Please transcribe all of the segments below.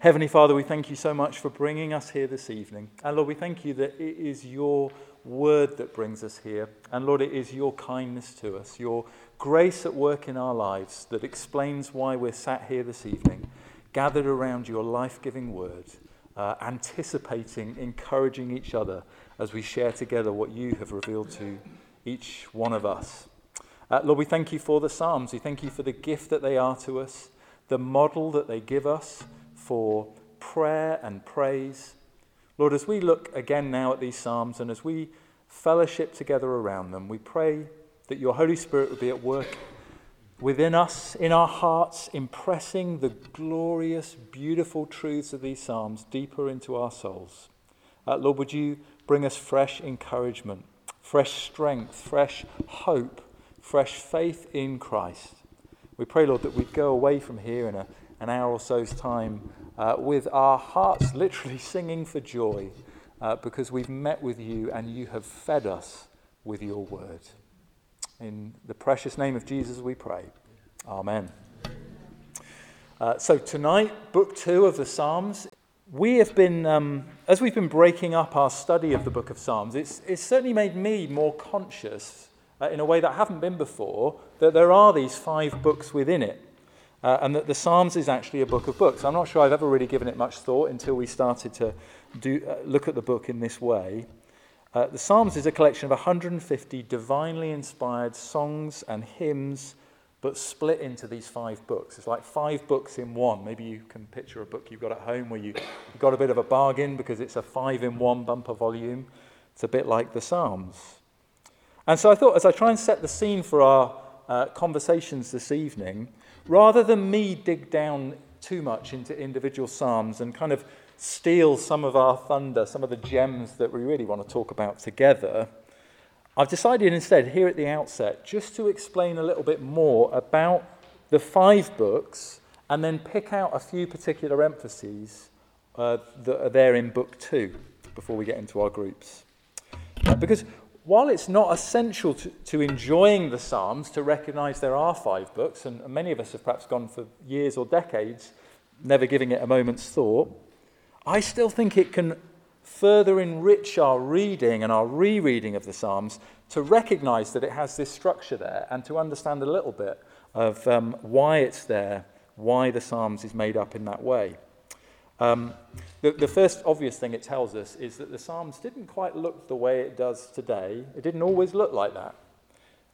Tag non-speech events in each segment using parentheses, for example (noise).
Heavenly Father, we thank you so much for bringing us here this evening. And Lord, we thank you that it is your word that brings us here. And Lord, it is your kindness to us, your grace at work in our lives that explains why we're sat here this evening, gathered around your life giving word, uh, anticipating, encouraging each other as we share together what you have revealed to each one of us. Uh, Lord, we thank you for the Psalms. We thank you for the gift that they are to us, the model that they give us for prayer and praise. Lord, as we look again now at these Psalms and as we fellowship together around them, we pray that your Holy Spirit would be at work within us, in our hearts, impressing the glorious, beautiful truths of these Psalms deeper into our souls. Uh, Lord, would you bring us fresh encouragement, fresh strength, fresh hope, fresh faith in Christ? We pray, Lord, that we'd go away from here in a, an hour or so's time uh, with our hearts (laughs) literally singing for joy uh, because we've met with you and you have fed us with your word. In the precious name of Jesus, we pray. Amen. Uh, so, tonight, book two of the Psalms. We have been, um, as we've been breaking up our study of the book of Psalms, it's, it's certainly made me more conscious uh, in a way that I haven't been before that there are these five books within it uh, and that the Psalms is actually a book of books. I'm not sure I've ever really given it much thought until we started to do, uh, look at the book in this way. Uh, the Psalms is a collection of 150 divinely inspired songs and hymns, but split into these five books. It's like five books in one. Maybe you can picture a book you've got at home where you, you've got a bit of a bargain because it's a five in one bumper volume. It's a bit like the Psalms. And so I thought, as I try and set the scene for our uh, conversations this evening, rather than me dig down too much into individual psalms and kind of steal some of our thunder, some of the gems that we really want to talk about together, I've decided instead, here at the outset, just to explain a little bit more about the five books and then pick out a few particular emphases uh, that are there in book two before we get into our groups. Because while it's not essential to, to, enjoying the Psalms to recognize there are five books, and many of us have perhaps gone for years or decades never giving it a moment's thought, I still think it can further enrich our reading and our rereading of the Psalms to recognize that it has this structure there and to understand a little bit of um, why it's there, why the Psalms is made up in that way. Um, the, the, first obvious thing it tells us is that the Psalms didn't quite look the way it does today. It didn't always look like that.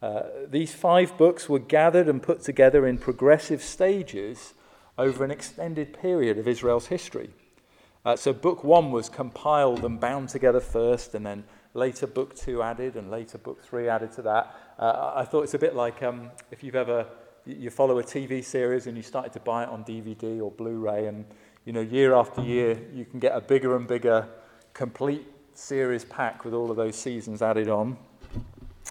Uh, these five books were gathered and put together in progressive stages over an extended period of Israel's history. Uh, so, book one was compiled and bound together first, and then later book two added, and later book three added to that. Uh, I thought it's a bit like um, if you've ever you follow a TV series and you started to buy it on DVD or Blu-ray, and you know, year after year, you can get a bigger and bigger complete series pack with all of those seasons added on.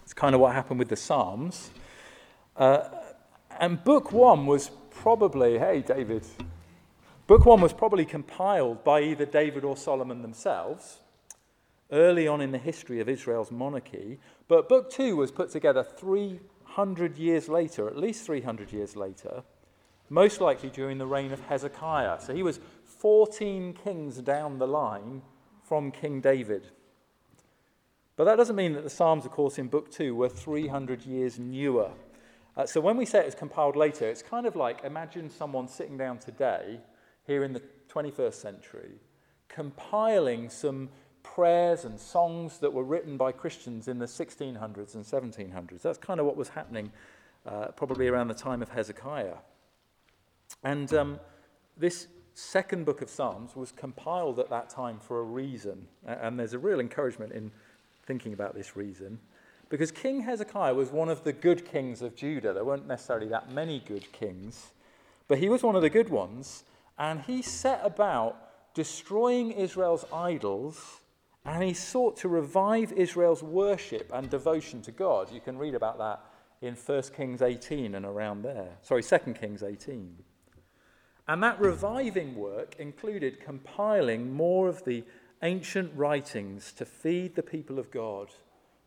It's kind of what happened with the Psalms. Uh, and book one was probably, hey, David, book one was probably compiled by either David or Solomon themselves early on in the history of Israel's monarchy. But book two was put together 300 years later, at least 300 years later most likely during the reign of Hezekiah. So he was 14 kings down the line from King David. But that doesn't mean that the Psalms, of course, in Book 2 were 300 years newer. Uh, so when we say it was compiled later, it's kind of like imagine someone sitting down today, here in the 21st century, compiling some prayers and songs that were written by Christians in the 1600s and 1700s. That's kind of what was happening uh, probably around the time of Hezekiah. And um, this second book of Psalms was compiled at that time for a reason. And there's a real encouragement in thinking about this reason. Because King Hezekiah was one of the good kings of Judah. There weren't necessarily that many good kings, but he was one of the good ones. And he set about destroying Israel's idols and he sought to revive Israel's worship and devotion to God. You can read about that in 1 Kings 18 and around there. Sorry, 2 Kings 18. And that reviving work included compiling more of the ancient writings to feed the people of God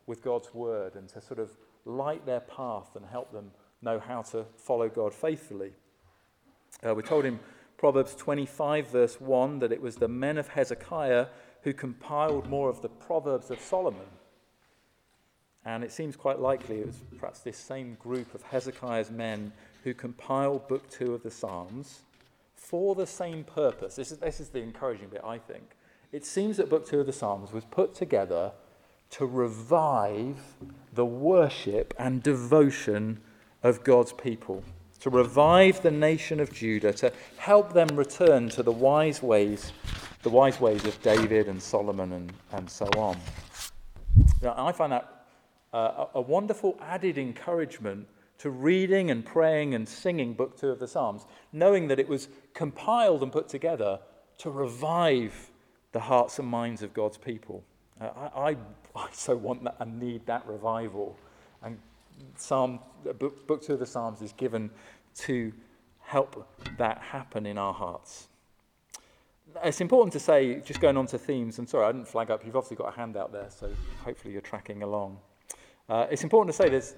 with God's word and to sort of light their path and help them know how to follow God faithfully. Uh, we're told in Proverbs 25, verse 1, that it was the men of Hezekiah who compiled more of the Proverbs of Solomon. And it seems quite likely it was perhaps this same group of Hezekiah's men who compiled Book 2 of the Psalms for the same purpose. This is, this is the encouraging bit, I think. It seems that Book 2 of the Psalms was put together to revive the worship and devotion of God's people, to revive the nation of Judah, to help them return to the wise ways, the wise ways of David and Solomon and, and so on. Now, I find that uh, a wonderful added encouragement to reading and praying and singing Book Two of the Psalms, knowing that it was compiled and put together to revive the hearts and minds of God's people. Uh, I, I, (laughs) I, so want that and need that revival. And Psalm, book, book Two of the Psalms is given to help that happen in our hearts. It's important to say, just going on to themes, I'm sorry, I didn't flag up, you've obviously got a handout there, so hopefully you're tracking along. Uh, it's important to say there's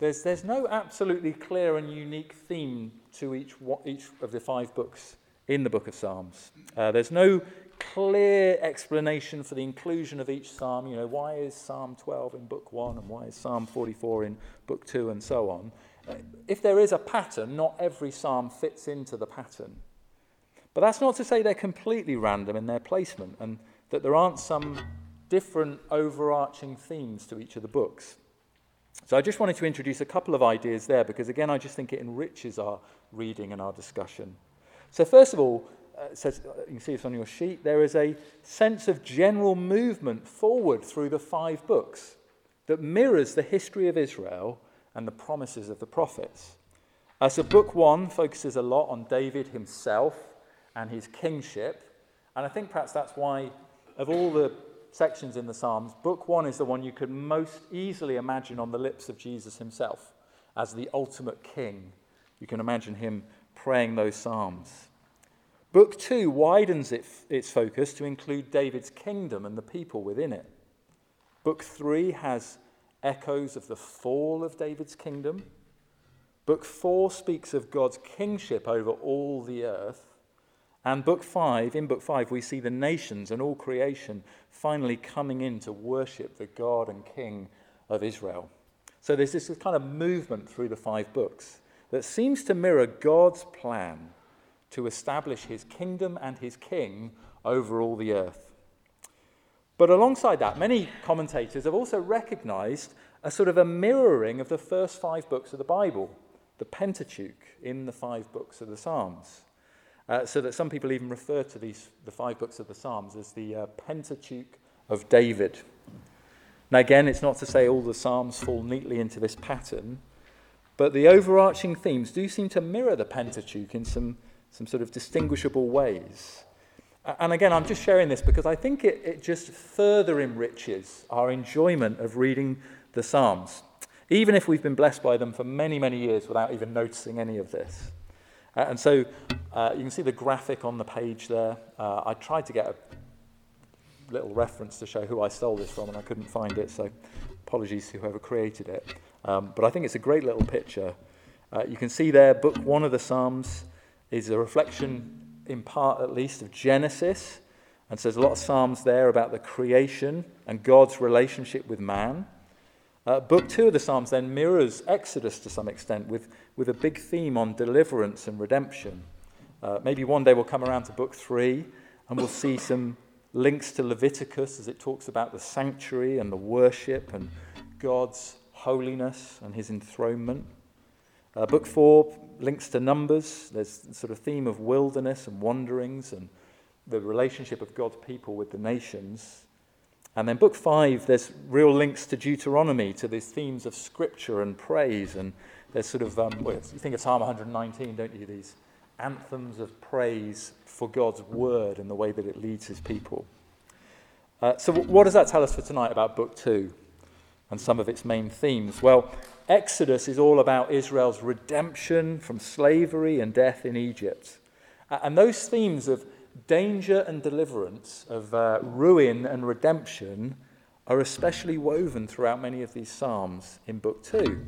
there's, there's no absolutely clear and unique theme to each, each of the five books in the book of Psalms. Uh, there's no clear explanation for the inclusion of each psalm. You know, why is Psalm 12 in book 1 and why is Psalm 44 in book 2 and so on. If there is a pattern, not every psalm fits into the pattern. But that's not to say they're completely random in their placement and that there aren't some different overarching themes to each of the books. So I just wanted to introduce a couple of ideas there because, again, I just think it enriches our reading and our discussion. So, first of all, uh, uh, you can see this on your sheet, there is a sense of general movement forward through the five books that mirrors the history of Israel and the promises of the prophets. Uh, so, book one focuses a lot on David himself and his kingship. And I think perhaps that's why, of all the sections in the Psalms, book one is the one you could most easily imagine on the lips of Jesus himself as the ultimate king. You can imagine him praying those Psalms. Book two widens it, its focus to include David's kingdom and the people within it. Book three has echoes of the fall of David's kingdom. Book four speaks of God's kingship over all the earth. And book five, in book five, we see the nations and all creation finally coming in to worship the God and King of Israel. So there's this kind of movement through the five books that seems to mirror God's plan to establish his kingdom and his king over all the earth. But alongside that, many commentators have also recognized a sort of a mirroring of the first five books of the Bible, the Pentateuch in the five books of the Psalms. Uh, so that some people even refer to these, the five books of the Psalms as the uh, Pentateuch of David. Now, again, it's not to say all the Psalms fall neatly into this pattern, but the overarching themes do seem to mirror the Pentateuch in some, some sort of distinguishable ways. And again, I'm just sharing this because I think it, it just further enriches our enjoyment of reading the Psalms, even if we've been blessed by them for many, many years without even noticing any of this. Uh, and so uh, you can see the graphic on the page there. Uh, I tried to get a little reference to show who I stole this from, and I couldn't find it, so apologies to whoever created it. Um, but I think it's a great little picture. Uh, you can see there, book one of the Psalms is a reflection, in part at least, of Genesis. And so there's a lot of Psalms there about the creation and God's relationship with man. Uh, book two of the Psalms then mirrors Exodus to some extent with, with a big theme on deliverance and redemption. Uh, maybe one day we'll come around to book three and we'll see some links to Leviticus as it talks about the sanctuary and the worship and God's holiness and his enthronement. Uh, book four links to Numbers. There's sort of theme of wilderness and wanderings and the relationship of God's people with the nations. And then book five, there's real links to Deuteronomy, to these themes of scripture and praise. And there's sort of, um, well, you think of Psalm 119, don't you? These anthems of praise for God's word and the way that it leads his people. Uh, so, what does that tell us for tonight about book two and some of its main themes? Well, Exodus is all about Israel's redemption from slavery and death in Egypt. And those themes of danger and deliverance, of uh, ruin and redemption, are especially woven throughout many of these Psalms in Book 2.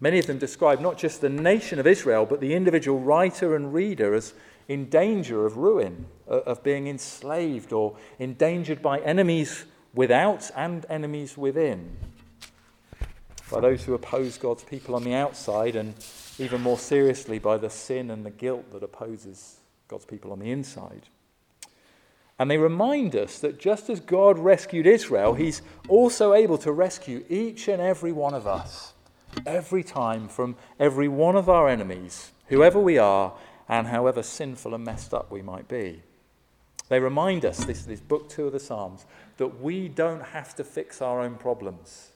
Many of them describe not just the nation of Israel, but the individual writer and reader as in danger of ruin, of being enslaved or endangered by enemies without and enemies within. By those who oppose God's people on the outside, and even more seriously, by the sin and the guilt that opposes God's people on the inside. And they remind us that just as God rescued Israel, He's also able to rescue each and every one of us, every time from every one of our enemies, whoever we are, and however sinful and messed up we might be. They remind us, this, this book two of the Psalms, that we don't have to fix our own problems.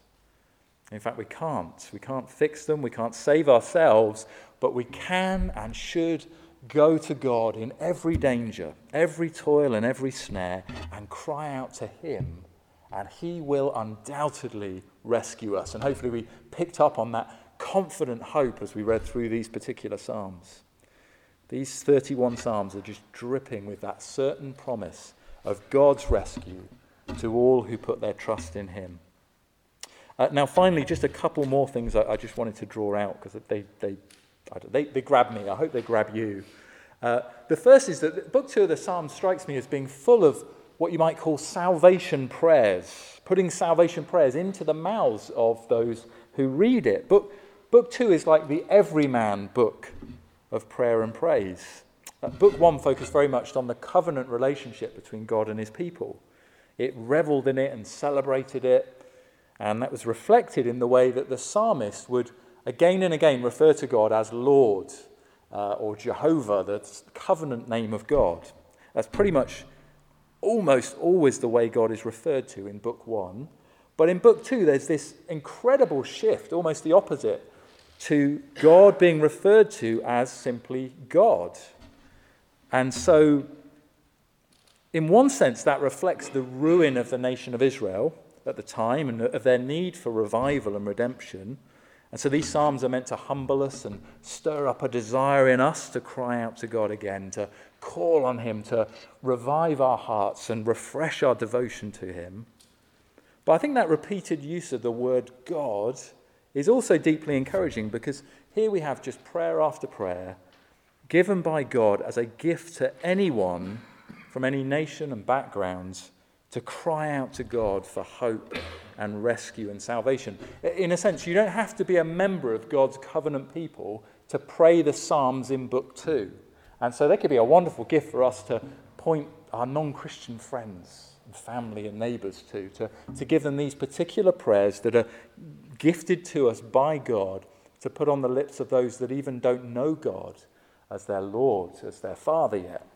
In fact, we can't. We can't fix them, we can't save ourselves, but we can and should go to God in every danger, every toil, and every snare, and cry out to Him, and He will undoubtedly rescue us. And hopefully, we picked up on that confident hope as we read through these particular Psalms. These 31 Psalms are just dripping with that certain promise of God's rescue to all who put their trust in Him. Uh, now, finally, just a couple more things I, I just wanted to draw out because they, they, they, they grab me. I hope they grab you. Uh, the first is that book two of the Psalms strikes me as being full of what you might call salvation prayers, putting salvation prayers into the mouths of those who read it. Book, book two is like the everyman book of prayer and praise. Uh, book one focused very much on the covenant relationship between God and his people. It reveled in it and celebrated it, and that was reflected in the way that the psalmist would again and again refer to God as Lord uh, or Jehovah, the covenant name of God. That's pretty much almost always the way God is referred to in book one. But in book two, there's this incredible shift, almost the opposite, to God being referred to as simply God. And so, in one sense, that reflects the ruin of the nation of Israel at the time and of their need for revival and redemption. And so these Psalms are meant to humble us and stir up a desire in us to cry out to God again, to call on Him, to revive our hearts and refresh our devotion to Him. But I think that repeated use of the word God is also deeply encouraging because here we have just prayer after prayer given by God as a gift to anyone from any nation and backgrounds to cry out to God for hope and rescue and salvation. In a sense, you don't have to be a member of God's covenant people to pray the Psalms in Book 2. And so they could be a wonderful gift for us to point our non Christian friends and family and neighbours to, to, to give them these particular prayers that are gifted to us by God to put on the lips of those that even don't know God as their Lord, as their Father yet.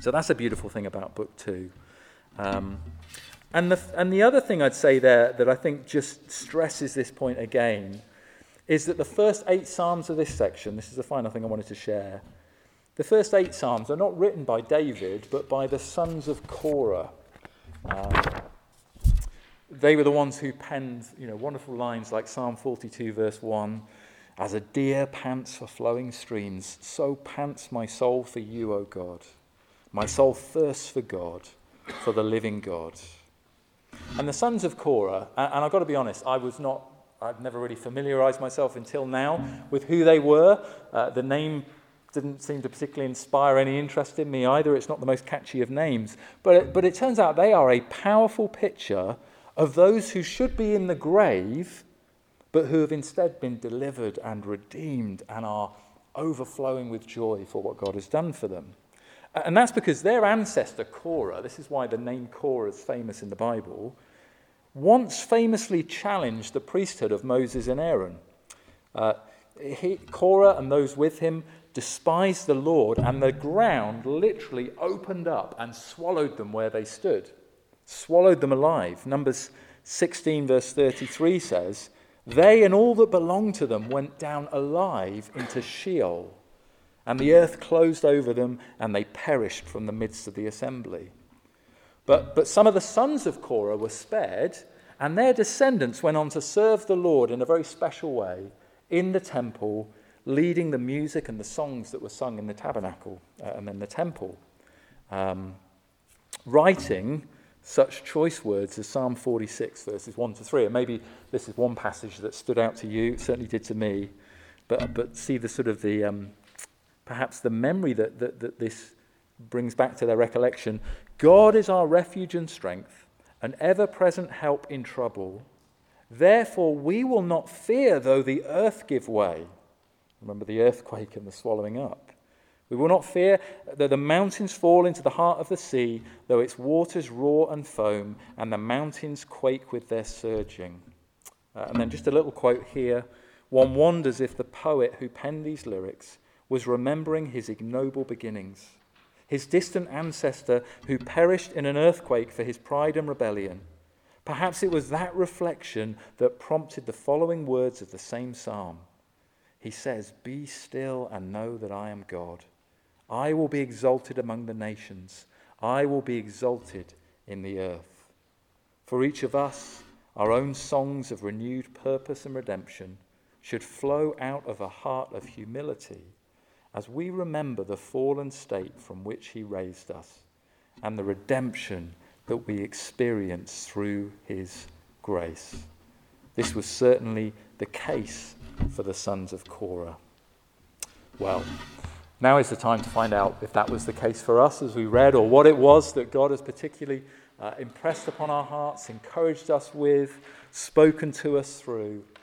So that's a beautiful thing about Book 2. Um, and, the, and the other thing I'd say there that I think just stresses this point again is that the first eight Psalms of this section, this is the final thing I wanted to share, the first eight Psalms are not written by David, but by the sons of Korah. Um, they were the ones who penned you know, wonderful lines like Psalm 42, verse 1 As a deer pants for flowing streams, so pants my soul for you, O God. My soul thirsts for God, for the living God. And the sons of Korah, and I've got to be honest, I was not, I've never really familiarized myself until now with who they were. Uh, the name didn't seem to particularly inspire any interest in me either. It's not the most catchy of names. But it, but it turns out they are a powerful picture of those who should be in the grave, but who have instead been delivered and redeemed and are overflowing with joy for what God has done for them. And that's because their ancestor, Korah, this is why the name Korah is famous in the Bible, once famously challenged the priesthood of Moses and Aaron. Uh, he, Korah and those with him despised the Lord, and the ground literally opened up and swallowed them where they stood swallowed them alive. Numbers 16, verse 33 says, They and all that belonged to them went down alive into Sheol, and the earth closed over them, and they perished from the midst of the assembly. But, but some of the sons of Korah were spared, and their descendants went on to serve the Lord in a very special way in the temple, leading the music and the songs that were sung in the tabernacle uh, and then the temple. Um, writing such choice words as Psalm 46, verses 1 to 3. And maybe this is one passage that stood out to you, certainly did to me. But, but see the sort of the, um, perhaps the memory that, that, that this brings back to their recollection God is our refuge and strength, an ever present help in trouble. Therefore, we will not fear though the earth give way. Remember the earthquake and the swallowing up. We will not fear though the mountains fall into the heart of the sea, though its waters roar and foam, and the mountains quake with their surging. Uh, and then just a little quote here. One wonders if the poet who penned these lyrics was remembering his ignoble beginnings, his distant ancestor who perished in an earthquake for his pride and rebellion. Perhaps it was that reflection that prompted the following words of the same psalm. He says, Be still and know that I am God. I will be exalted among the nations, I will be exalted in the earth. For each of us, our own songs of renewed purpose and redemption should flow out of a heart of humility as we remember the fallen state from which he raised us and the redemption that we experience through his grace. This was certainly the case for the sons of Korah. Well, now is the time to find out if that was the case for us as we read, or what it was that God has particularly uh, impressed upon our hearts, encouraged us with, spoken to us through